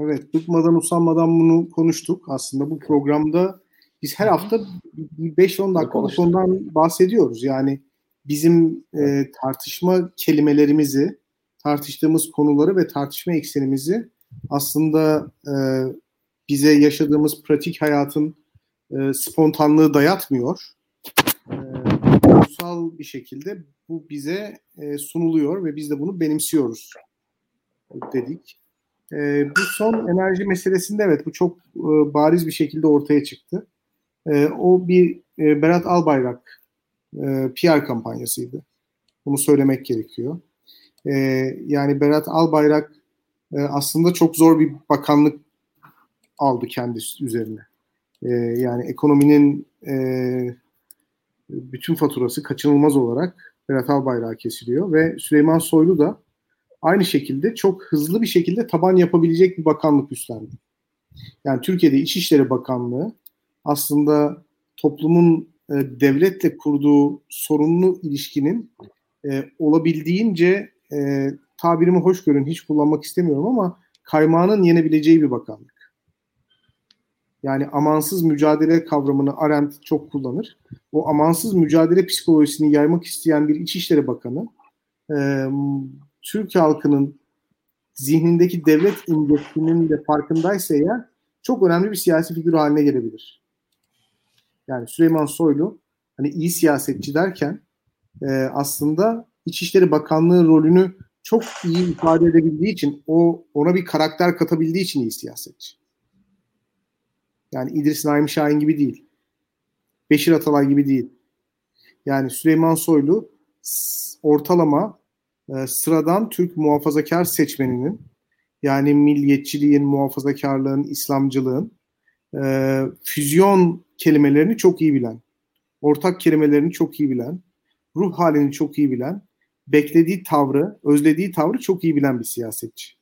Evet, bıkmadan usanmadan bunu konuştuk. Aslında bu programda biz her hafta 5-10 dakika bu konudan bahsediyoruz. Yani bizim e, tartışma kelimelerimizi, tartıştığımız konuları ve tartışma eksenimizi aslında e, bize yaşadığımız pratik hayatın e, spontanlığı dayatmıyor. E, bir şekilde bu bize e, sunuluyor ve biz de bunu benimsiyoruz dedik. E, bu son enerji meselesinde evet bu çok e, bariz bir şekilde ortaya çıktı. E, o bir e, Berat Albayrak e, PR kampanyasıydı. Bunu söylemek gerekiyor. E, yani Berat Albayrak e, aslında çok zor bir bakanlık aldı kendisi üzerine. E, yani ekonominin e, bütün faturası kaçınılmaz olarak Berat Albayrak'a kesiliyor ve Süleyman Soylu da aynı şekilde çok hızlı bir şekilde taban yapabilecek bir bakanlık üstlendi. Yani Türkiye'de İçişleri Bakanlığı aslında toplumun e, devletle kurduğu sorunlu ilişkinin e, olabildiğince e, tabirimi hoş görün hiç kullanmak istemiyorum ama kaymağının yenebileceği bir bakanlık. Yani amansız mücadele kavramını Arendt çok kullanır. O amansız mücadele psikolojisini yaymak isteyen bir İçişleri Bakanı e, Türk halkının zihnindeki devlet indeksinin de farkındaysa eğer çok önemli bir siyasi figür haline gelebilir. Yani Süleyman Soylu hani iyi siyasetçi derken e, aslında İçişleri Bakanlığı rolünü çok iyi ifade edebildiği için o ona bir karakter katabildiği için iyi siyasetçi. Yani İdris Naim Şahin gibi değil. Beşir Atalay gibi değil. Yani Süleyman Soylu ortalama e, sıradan Türk muhafazakar seçmeninin yani milliyetçiliğin, muhafazakarlığın, İslamcılığın e, füzyon kelimelerini çok iyi bilen, ortak kelimelerini çok iyi bilen, ruh halini çok iyi bilen, beklediği tavrı, özlediği tavrı çok iyi bilen bir siyasetçi.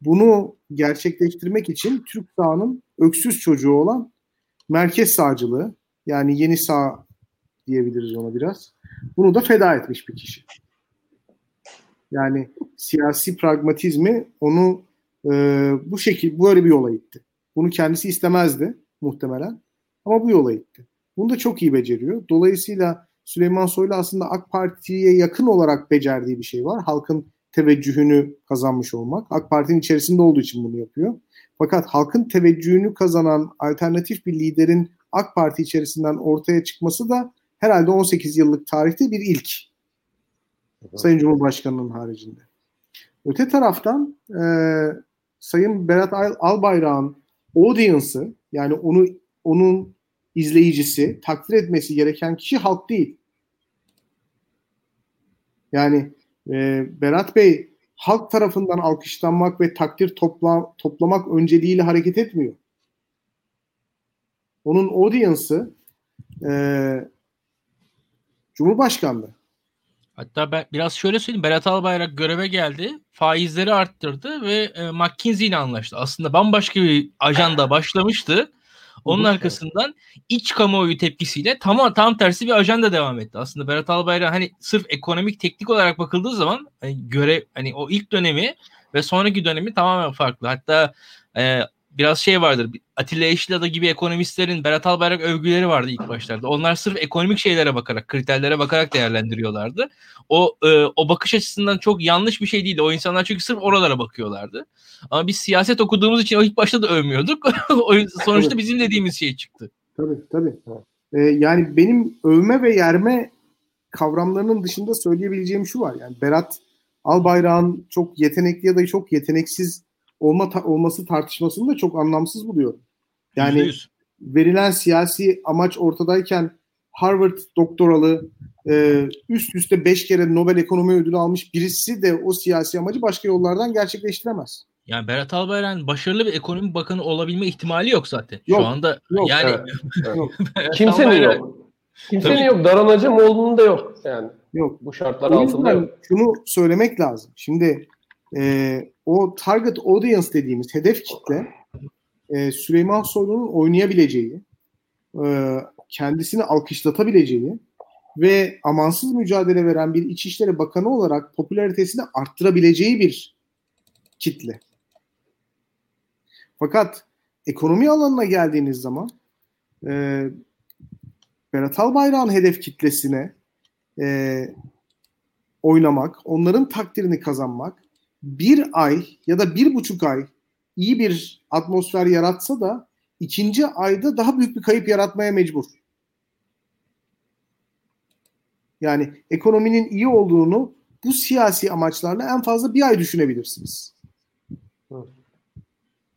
bunu gerçekleştirmek için Türk sağının öksüz çocuğu olan merkez sağcılığı yani yeni sağ diyebiliriz ona biraz. Bunu da feda etmiş bir kişi. Yani siyasi pragmatizmi onu e, bu şekil böyle bir yola itti. Bunu kendisi istemezdi muhtemelen ama bu yola itti. Bunu da çok iyi beceriyor. Dolayısıyla Süleyman Soylu aslında AK Parti'ye yakın olarak becerdiği bir şey var. Halkın teveccühünü kazanmış olmak. AK Parti'nin içerisinde olduğu için bunu yapıyor. Fakat halkın teveccühünü kazanan alternatif bir liderin AK Parti içerisinden ortaya çıkması da herhalde 18 yıllık tarihte bir ilk. Sayın Cumhurbaşkanı'nın haricinde. Öte taraftan e, Sayın Berat Al Albayrak'ın audience'ı yani onu onun izleyicisi, takdir etmesi gereken kişi halk değil. Yani e, Berat Bey halk tarafından alkışlanmak ve takdir topla, toplamak önceliğiyle hareket etmiyor. Onun audience'ı e, Cumhurbaşkanlığı. Hatta ben biraz şöyle söyleyeyim. Berat Albayrak göreve geldi. Faizleri arttırdı ve e, McKinsey ile anlaştı. Aslında bambaşka bir ajanda başlamıştı. Onun arkasından iç kamuoyu tepkisiyle tam tam tersi bir ajanda devam etti. Aslında Berat Albayrak hani sırf ekonomik teknik olarak bakıldığı zaman hani görev hani o ilk dönemi ve sonraki dönemi tamamen farklı. Hatta e, biraz şey vardır. Atilla Eşlada gibi ekonomistlerin Berat Albayrak övgüleri vardı ilk başlarda. Onlar sırf ekonomik şeylere bakarak, kriterlere bakarak değerlendiriyorlardı. O e, o bakış açısından çok yanlış bir şey değildi. O insanlar çünkü sırf oralara bakıyorlardı. Ama biz siyaset okuduğumuz için o ilk başta da övmüyorduk. o sonuçta bizim dediğimiz şey çıktı. Tabii tabii. Ee, yani benim övme ve yerme kavramlarının dışında söyleyebileceğim şu var. Yani Berat Albayrak'ın çok yetenekli ya da çok yeteneksiz olma ta- olması tartışmasını da çok anlamsız buluyorum. Yani %100. verilen siyasi amaç ortadayken Harvard doktoralı e, üst üste beş kere Nobel Ekonomi Ödülü almış birisi de o siyasi amacı başka yollardan gerçekleştiremez. Yani Berat Albayrak'ın başarılı bir ekonomi bakanı olabilme ihtimali yok zaten. Yok, Şu anda yok, yani evet, yok. kimsenin yok. Kimsenin Tabii. yok. Daran Acemoğlu'nun da yok yani. Yok. Bu şartlar altında yok. Şunu söylemek lazım. Şimdi e, o target audience dediğimiz hedef kitle e, Süleyman Soylu'nun oynayabileceği, e, kendisini alkışlatabileceği ve amansız mücadele veren bir İçişleri Bakanı olarak popülaritesini arttırabileceği bir kitle. Fakat ekonomi alanına geldiğiniz zaman e, Berat Albayrak'ın hedef kitlesine e, oynamak, onların takdirini kazanmak bir ay ya da bir buçuk ay iyi bir atmosfer yaratsa da ikinci ayda daha büyük bir kayıp yaratmaya mecbur. Yani ekonominin iyi olduğunu bu siyasi amaçlarla en fazla bir ay düşünebilirsiniz.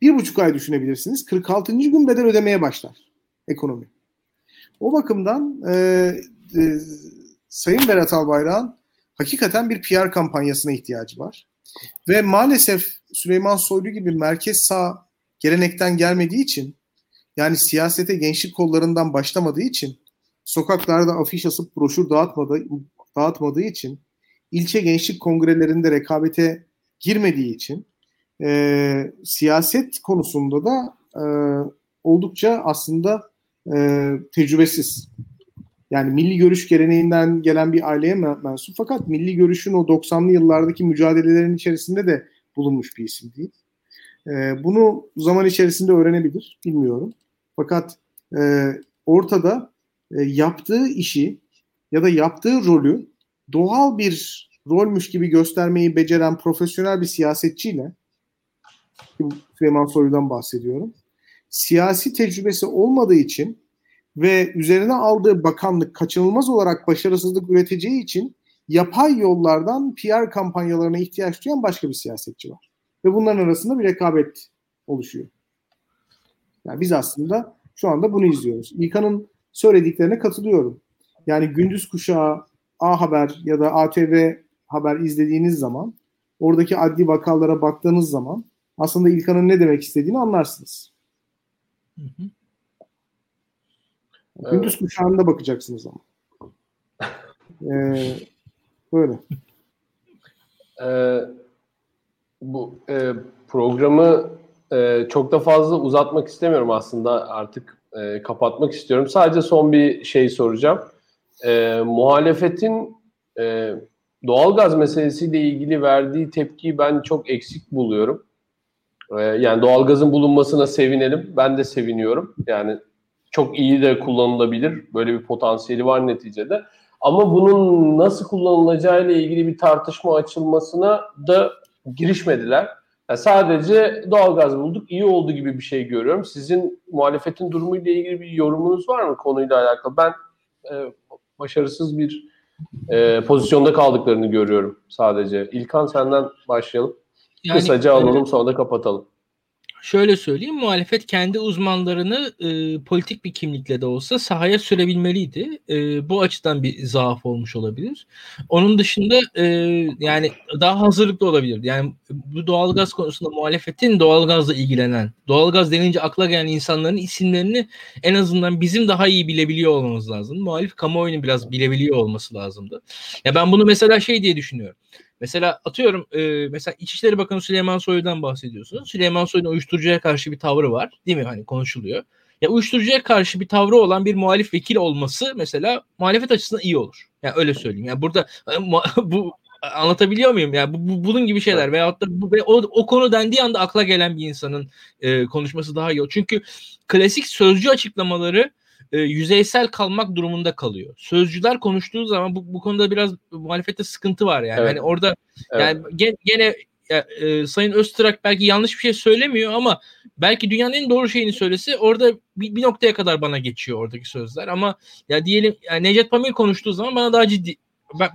Bir buçuk ay düşünebilirsiniz. 46. gün bedel ödemeye başlar ekonomi. O bakımdan e, e, Sayın Berat Albayrak'ın hakikaten bir PR kampanyasına ihtiyacı var. Ve maalesef Süleyman Soylu gibi merkez sağ gelenekten gelmediği için yani siyasete gençlik kollarından başlamadığı için sokaklarda afiş asıp broşür dağıtmadığı, dağıtmadığı için ilçe gençlik kongrelerinde rekabete girmediği için e, siyaset konusunda da e, oldukça aslında e, tecrübesiz. Yani milli görüş geleneğinden gelen bir aileye mensup fakat milli görüşün o 90'lı yıllardaki mücadelelerin içerisinde de bulunmuş bir isim değil. E, bunu zaman içerisinde öğrenebilir, bilmiyorum. Fakat e, ortada e, yaptığı işi ya da yaptığı rolü doğal bir rolmüş gibi göstermeyi beceren profesyonel bir siyasetçiyle Süleyman Soylu'dan bahsediyorum. Siyasi tecrübesi olmadığı için ve üzerine aldığı bakanlık kaçınılmaz olarak başarısızlık üreteceği için yapay yollardan PR kampanyalarına ihtiyaç duyan başka bir siyasetçi var. Ve bunların arasında bir rekabet oluşuyor. Yani biz aslında şu anda bunu izliyoruz. İlkan'ın söylediklerine katılıyorum. Yani gündüz kuşağı A Haber ya da ATV Haber izlediğiniz zaman oradaki adli vakalara baktığınız zaman aslında İlkan'ın ne demek istediğini anlarsınız. Hı hı. Gündüz evet. kuşağında bakacaksınız ama. Ee, böyle. Ee, bu e, programı e, çok da fazla uzatmak istemiyorum aslında artık e, kapatmak istiyorum. Sadece son bir şey soracağım. E, muhalefetin e, doğalgaz meselesiyle ilgili verdiği tepkiyi ben çok eksik buluyorum. E, yani doğalgazın bulunmasına sevinelim. Ben de seviniyorum. Yani çok iyi de kullanılabilir. Böyle bir potansiyeli var neticede. Ama bunun nasıl kullanılacağı ile ilgili bir tartışma açılmasına da girişmediler. Yani sadece doğalgaz bulduk, iyi oldu gibi bir şey görüyorum. Sizin muhalefetin durumuyla ilgili bir yorumunuz var mı konuyla alakalı? Ben e, başarısız bir e, pozisyonda kaldıklarını görüyorum sadece. İlkan senden başlayalım. Yani, Kısaca alalım sonra da kapatalım şöyle söyleyeyim muhalefet kendi uzmanlarını e, politik bir kimlikle de olsa sahaya sürebilmeliydi. E, bu açıdan bir zaaf olmuş olabilir. Onun dışında e, yani daha hazırlıklı olabilir. Yani bu doğalgaz konusunda muhalefetin doğalgazla ilgilenen, doğalgaz denince akla gelen insanların isimlerini en azından bizim daha iyi bilebiliyor olmamız lazım. Muhalif kamuoyunun biraz bilebiliyor olması lazımdı. Ya ben bunu mesela şey diye düşünüyorum. Mesela atıyorum e, mesela İçişleri Bakanı Süleyman Soylu'dan bahsediyorsunuz. Süleyman Soylu'nun uyuşturucuya karşı bir tavrı var. Değil mi? Hani konuşuluyor. Ya uyuşturucuya karşı bir tavrı olan bir muhalif vekil olması mesela muhalefet açısından iyi olur. Yani öyle söyleyeyim. Yani burada e, bu anlatabiliyor muyum? Yani bu, bu bunun gibi şeyler veyahut da bu, o, o konu dendiği anda akla gelen bir insanın e, konuşması daha iyi olur. Çünkü klasik sözcü açıklamaları e, yüzeysel kalmak durumunda kalıyor. Sözcüler konuştuğu zaman bu, bu konuda biraz muhalefette sıkıntı var yani. Evet. Hani orada evet. yani gene, gene ya, e, Sayın Öztürk belki yanlış bir şey söylemiyor ama belki dünyanın en doğru şeyini söylese orada bir, bir noktaya kadar bana geçiyor oradaki sözler ama ya diyelim yani Necdet Pamir konuştuğu zaman bana daha ciddi ben,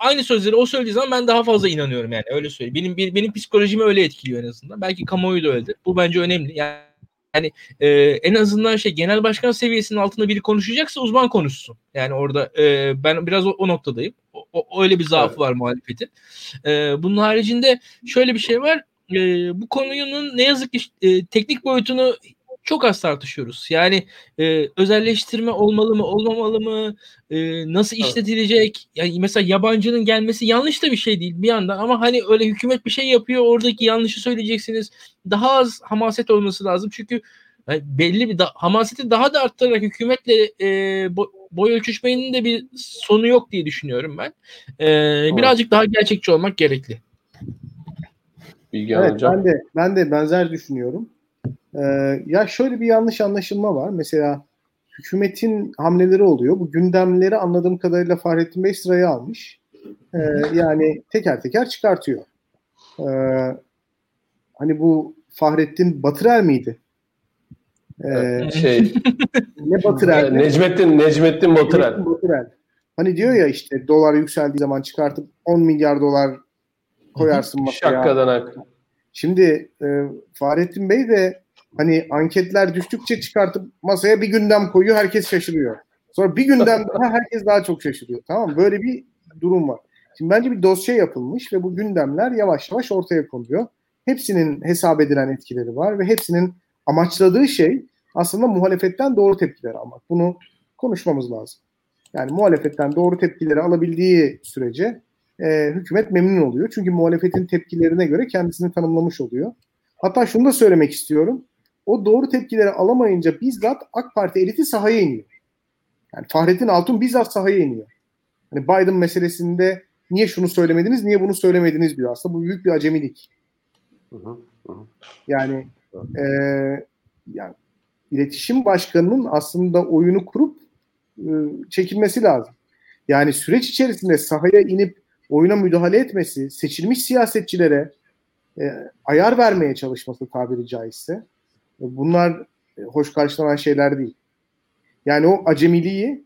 aynı sözleri o söylediği zaman ben daha fazla inanıyorum yani öyle söyleyeyim. Benim benim psikolojimi öyle etkiliyor en azından. Belki kamuoyu da öyledir. Bu bence önemli. Yani yani e, en azından şey genel başkan seviyesinin altında biri konuşacaksa uzman konuşsun. Yani orada e, ben biraz o, o noktadayım. O, o, öyle bir zaafı evet. var muhalefetin. E, bunun haricinde şöyle bir şey var. E, bu konunun ne yazık ki e, teknik boyutunu çok az tartışıyoruz. Yani e, özelleştirme olmalı mı, olmamalı mı, e, nasıl evet. işletilecek? Yani mesela yabancının gelmesi yanlış da bir şey değil bir yandan ama hani öyle hükümet bir şey yapıyor, oradaki yanlışı söyleyeceksiniz. Daha az hamaset olması lazım çünkü yani belli bir da, hamaseti daha da arttırarak hükümetle e, bo, boy ölçüşmenin de bir sonu yok diye düşünüyorum ben. E, birazcık daha gerçekçi olmak gerekli. Bilgi evet. Ben de ben de benzer düşünüyorum. Ee, ya şöyle bir yanlış anlaşılma var. Mesela hükümetin hamleleri oluyor. Bu gündemleri anladığım kadarıyla Fahrettin Bey sıraya almış. Ee, yani teker teker çıkartıyor. Ee, hani bu Fahrettin Batırel miydi? Ee, şey ne Batırel? Necmettin Necmettin Batırel. Necmettin Batırel. Hani diyor ya işte dolar yükseldiği zaman çıkartıp 10 milyar dolar koyarsın masaya. Şakkadan ak. Şimdi e, Fahrettin Bey de hani anketler düştükçe çıkartıp masaya bir gündem koyuyor herkes şaşırıyor. Sonra bir gündem daha herkes daha çok şaşırıyor. Tamam Böyle bir durum var. Şimdi bence bir dosya yapılmış ve bu gündemler yavaş yavaş ortaya konuluyor. Hepsinin hesap edilen etkileri var ve hepsinin amaçladığı şey aslında muhalefetten doğru tepkiler almak. Bunu konuşmamız lazım. Yani muhalefetten doğru tepkileri alabildiği sürece e, hükümet memnun oluyor. Çünkü muhalefetin tepkilerine göre kendisini tanımlamış oluyor. Hatta şunu da söylemek istiyorum. O doğru tepkileri alamayınca bizzat AK Parti eliti sahaya iniyor. Yani Fahrettin Altun bizzat sahaya iniyor. Hani Biden meselesinde niye şunu söylemediniz, niye bunu söylemediniz diyor. Aslında bu büyük bir acemilik. Yani e, yani iletişim başkanının aslında oyunu kurup e, çekilmesi lazım. Yani süreç içerisinde sahaya inip oyuna müdahale etmesi, seçilmiş siyasetçilere e, ayar vermeye çalışması tabiri caizse bunlar e, hoş karşılanan şeyler değil. Yani o acemiliği,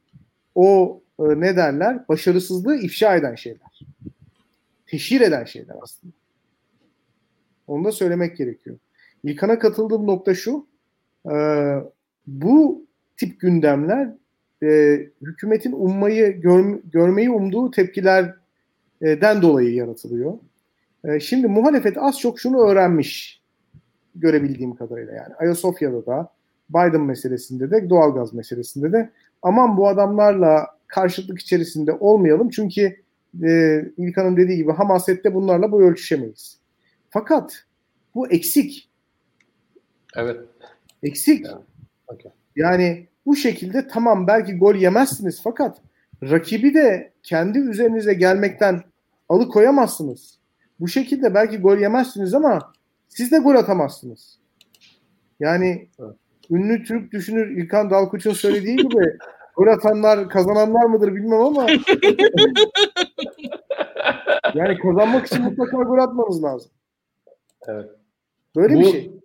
o e, ne derler, başarısızlığı ifşa eden şeyler. Teşhir eden şeyler aslında. Onu da söylemek gerekiyor. İlkan'a katıldığım nokta şu, e, bu tip gündemler hükümetin ummayı, gör, görmeyi umduğu tepkiler den dolayı yaratılıyor. Şimdi muhalefet az çok şunu öğrenmiş görebildiğim kadarıyla yani. Ayasofya'da da Biden meselesinde de doğalgaz meselesinde de aman bu adamlarla karşıtlık içerisinde olmayalım çünkü e, İlkan'ın dediği gibi hamasette bunlarla boy ölçüşemeyiz. Fakat bu eksik. Evet. Eksik. Yani, okay. yani bu şekilde tamam belki gol yemezsiniz fakat rakibi de kendi üzerinize gelmekten alıkoyamazsınız. Bu şekilde belki gol yemezsiniz ama siz de gol atamazsınız. Yani evet. ünlü Türk düşünür İlkan Dalkuç'un söylediği gibi gol atanlar kazananlar mıdır bilmem ama yani kazanmak için mutlaka gol atmanız lazım. Evet. Böyle Bu... bir şey.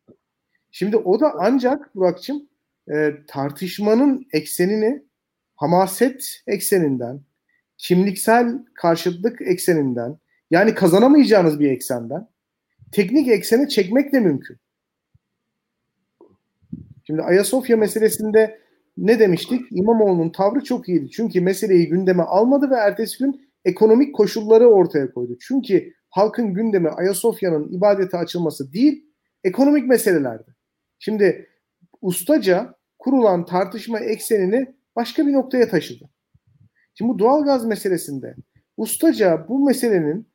Şimdi o da ancak Burak'cığım e, tartışmanın eksenini hamaset ekseninden, kimliksel karşıtlık ekseninden, yani kazanamayacağınız bir eksenden teknik eksene çekmek de mümkün. Şimdi Ayasofya meselesinde ne demiştik? İmamoğlu'nun tavrı çok iyiydi. Çünkü meseleyi gündeme almadı ve ertesi gün ekonomik koşulları ortaya koydu. Çünkü halkın gündemi Ayasofya'nın ibadete açılması değil, ekonomik meselelerdi. Şimdi ustaca kurulan tartışma eksenini başka bir noktaya taşıdı. Şimdi bu doğalgaz meselesinde ustaca bu meselenin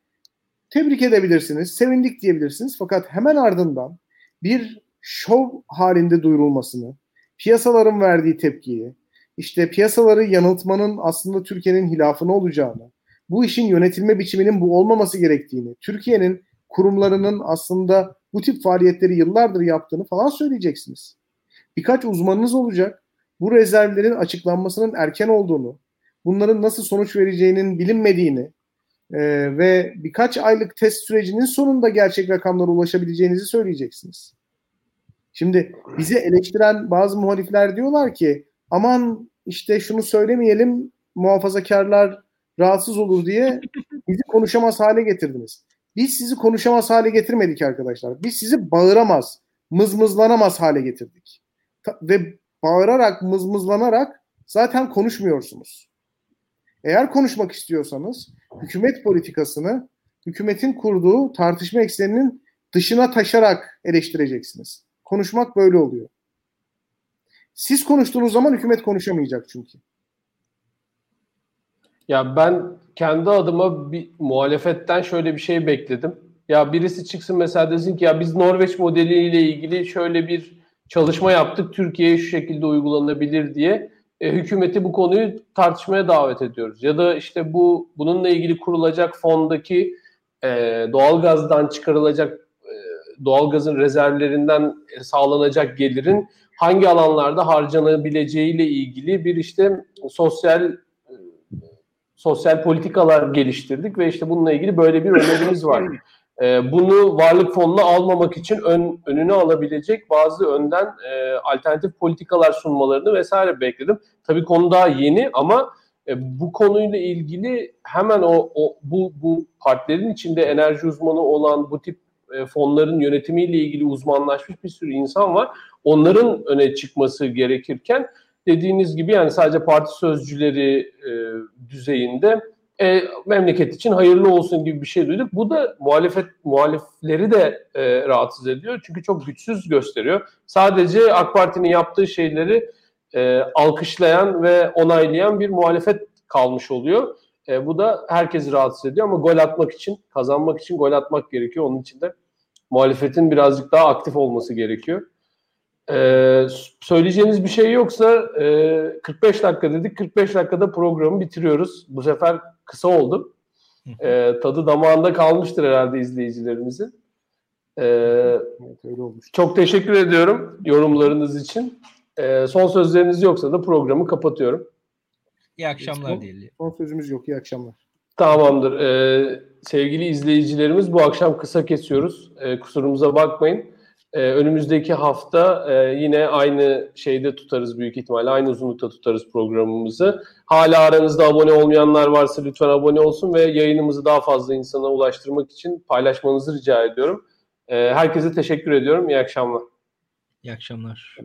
tebrik edebilirsiniz, sevindik diyebilirsiniz. Fakat hemen ardından bir şov halinde duyurulmasını, piyasaların verdiği tepkiyi, işte piyasaları yanıltmanın aslında Türkiye'nin hilafına olacağını, bu işin yönetilme biçiminin bu olmaması gerektiğini, Türkiye'nin kurumlarının aslında bu tip faaliyetleri yıllardır yaptığını falan söyleyeceksiniz. Birkaç uzmanınız olacak. Bu rezervlerin açıklanmasının erken olduğunu, bunların nasıl sonuç vereceğinin bilinmediğini e, ve birkaç aylık test sürecinin sonunda gerçek rakamlara ulaşabileceğinizi söyleyeceksiniz. Şimdi bizi eleştiren bazı muhalifler diyorlar ki aman işte şunu söylemeyelim muhafazakarlar rahatsız olur diye bizi konuşamaz hale getirdiniz. Biz sizi konuşamaz hale getirmedik arkadaşlar. Biz sizi bağıramaz, mızmızlanamaz hale getirdik. Ve bağırarak, mızmızlanarak zaten konuşmuyorsunuz. Eğer konuşmak istiyorsanız hükümet politikasını hükümetin kurduğu tartışma ekseninin dışına taşarak eleştireceksiniz. Konuşmak böyle oluyor. Siz konuştuğunuz zaman hükümet konuşamayacak çünkü. Ya ben kendi adıma bir muhalefetten şöyle bir şey bekledim. Ya birisi çıksın mesela desin ki ya biz Norveç modeliyle ilgili şöyle bir çalışma yaptık. Türkiye'ye şu şekilde uygulanabilir diye e, hükümeti bu konuyu tartışmaya davet ediyoruz. Ya da işte bu bununla ilgili kurulacak fondaki e, doğalgazdan çıkarılacak e, doğalgazın rezervlerinden sağlanacak gelirin hangi alanlarda harcanabileceğiyle ilgili bir işte sosyal sosyal politikalar geliştirdik ve işte bununla ilgili böyle bir önerimiz var. E, bunu varlık fonuna almamak için ön, önünü alabilecek bazı önden e, alternatif politikalar sunmalarını vesaire bekledim. Tabii konu daha yeni ama e, bu konuyla ilgili hemen o, o bu bu partilerin içinde enerji uzmanı olan bu tip e, fonların yönetimiyle ilgili uzmanlaşmış bir sürü insan var. Onların öne çıkması gerekirken dediğiniz gibi yani sadece parti sözcüleri e, düzeyinde e, memleket için hayırlı olsun gibi bir şey duyduk. Bu da muhalefet muhalifleri de e, rahatsız ediyor. Çünkü çok güçsüz gösteriyor. Sadece AK Parti'nin yaptığı şeyleri e, alkışlayan ve onaylayan bir muhalefet kalmış oluyor. E, bu da herkesi rahatsız ediyor ama gol atmak için, kazanmak için gol atmak gerekiyor. Onun için de muhalefetin birazcık daha aktif olması gerekiyor. Ee, söyleyeceğiniz bir şey yoksa e, 45 dakika dedik. 45 dakikada programı bitiriyoruz. Bu sefer kısa oldu. Ee, tadı damağında kalmıştır herhalde izleyicilerimizin. Ee, öyle olmuş. Çok teşekkür ediyorum yorumlarınız için. Ee, son sözleriniz yoksa da programı kapatıyorum. İyi akşamlar son, diyelim. Son sözümüz yok. İyi akşamlar. Tamamdır. Ee, sevgili izleyicilerimiz bu akşam kısa kesiyoruz. Ee, kusurumuza bakmayın. Ee, önümüzdeki hafta e, yine aynı şeyde tutarız büyük ihtimalle. Aynı uzunlukta tutarız programımızı. Hala aranızda abone olmayanlar varsa lütfen abone olsun ve yayınımızı daha fazla insana ulaştırmak için paylaşmanızı rica ediyorum. Ee, herkese teşekkür ediyorum. İyi akşamlar. İyi akşamlar.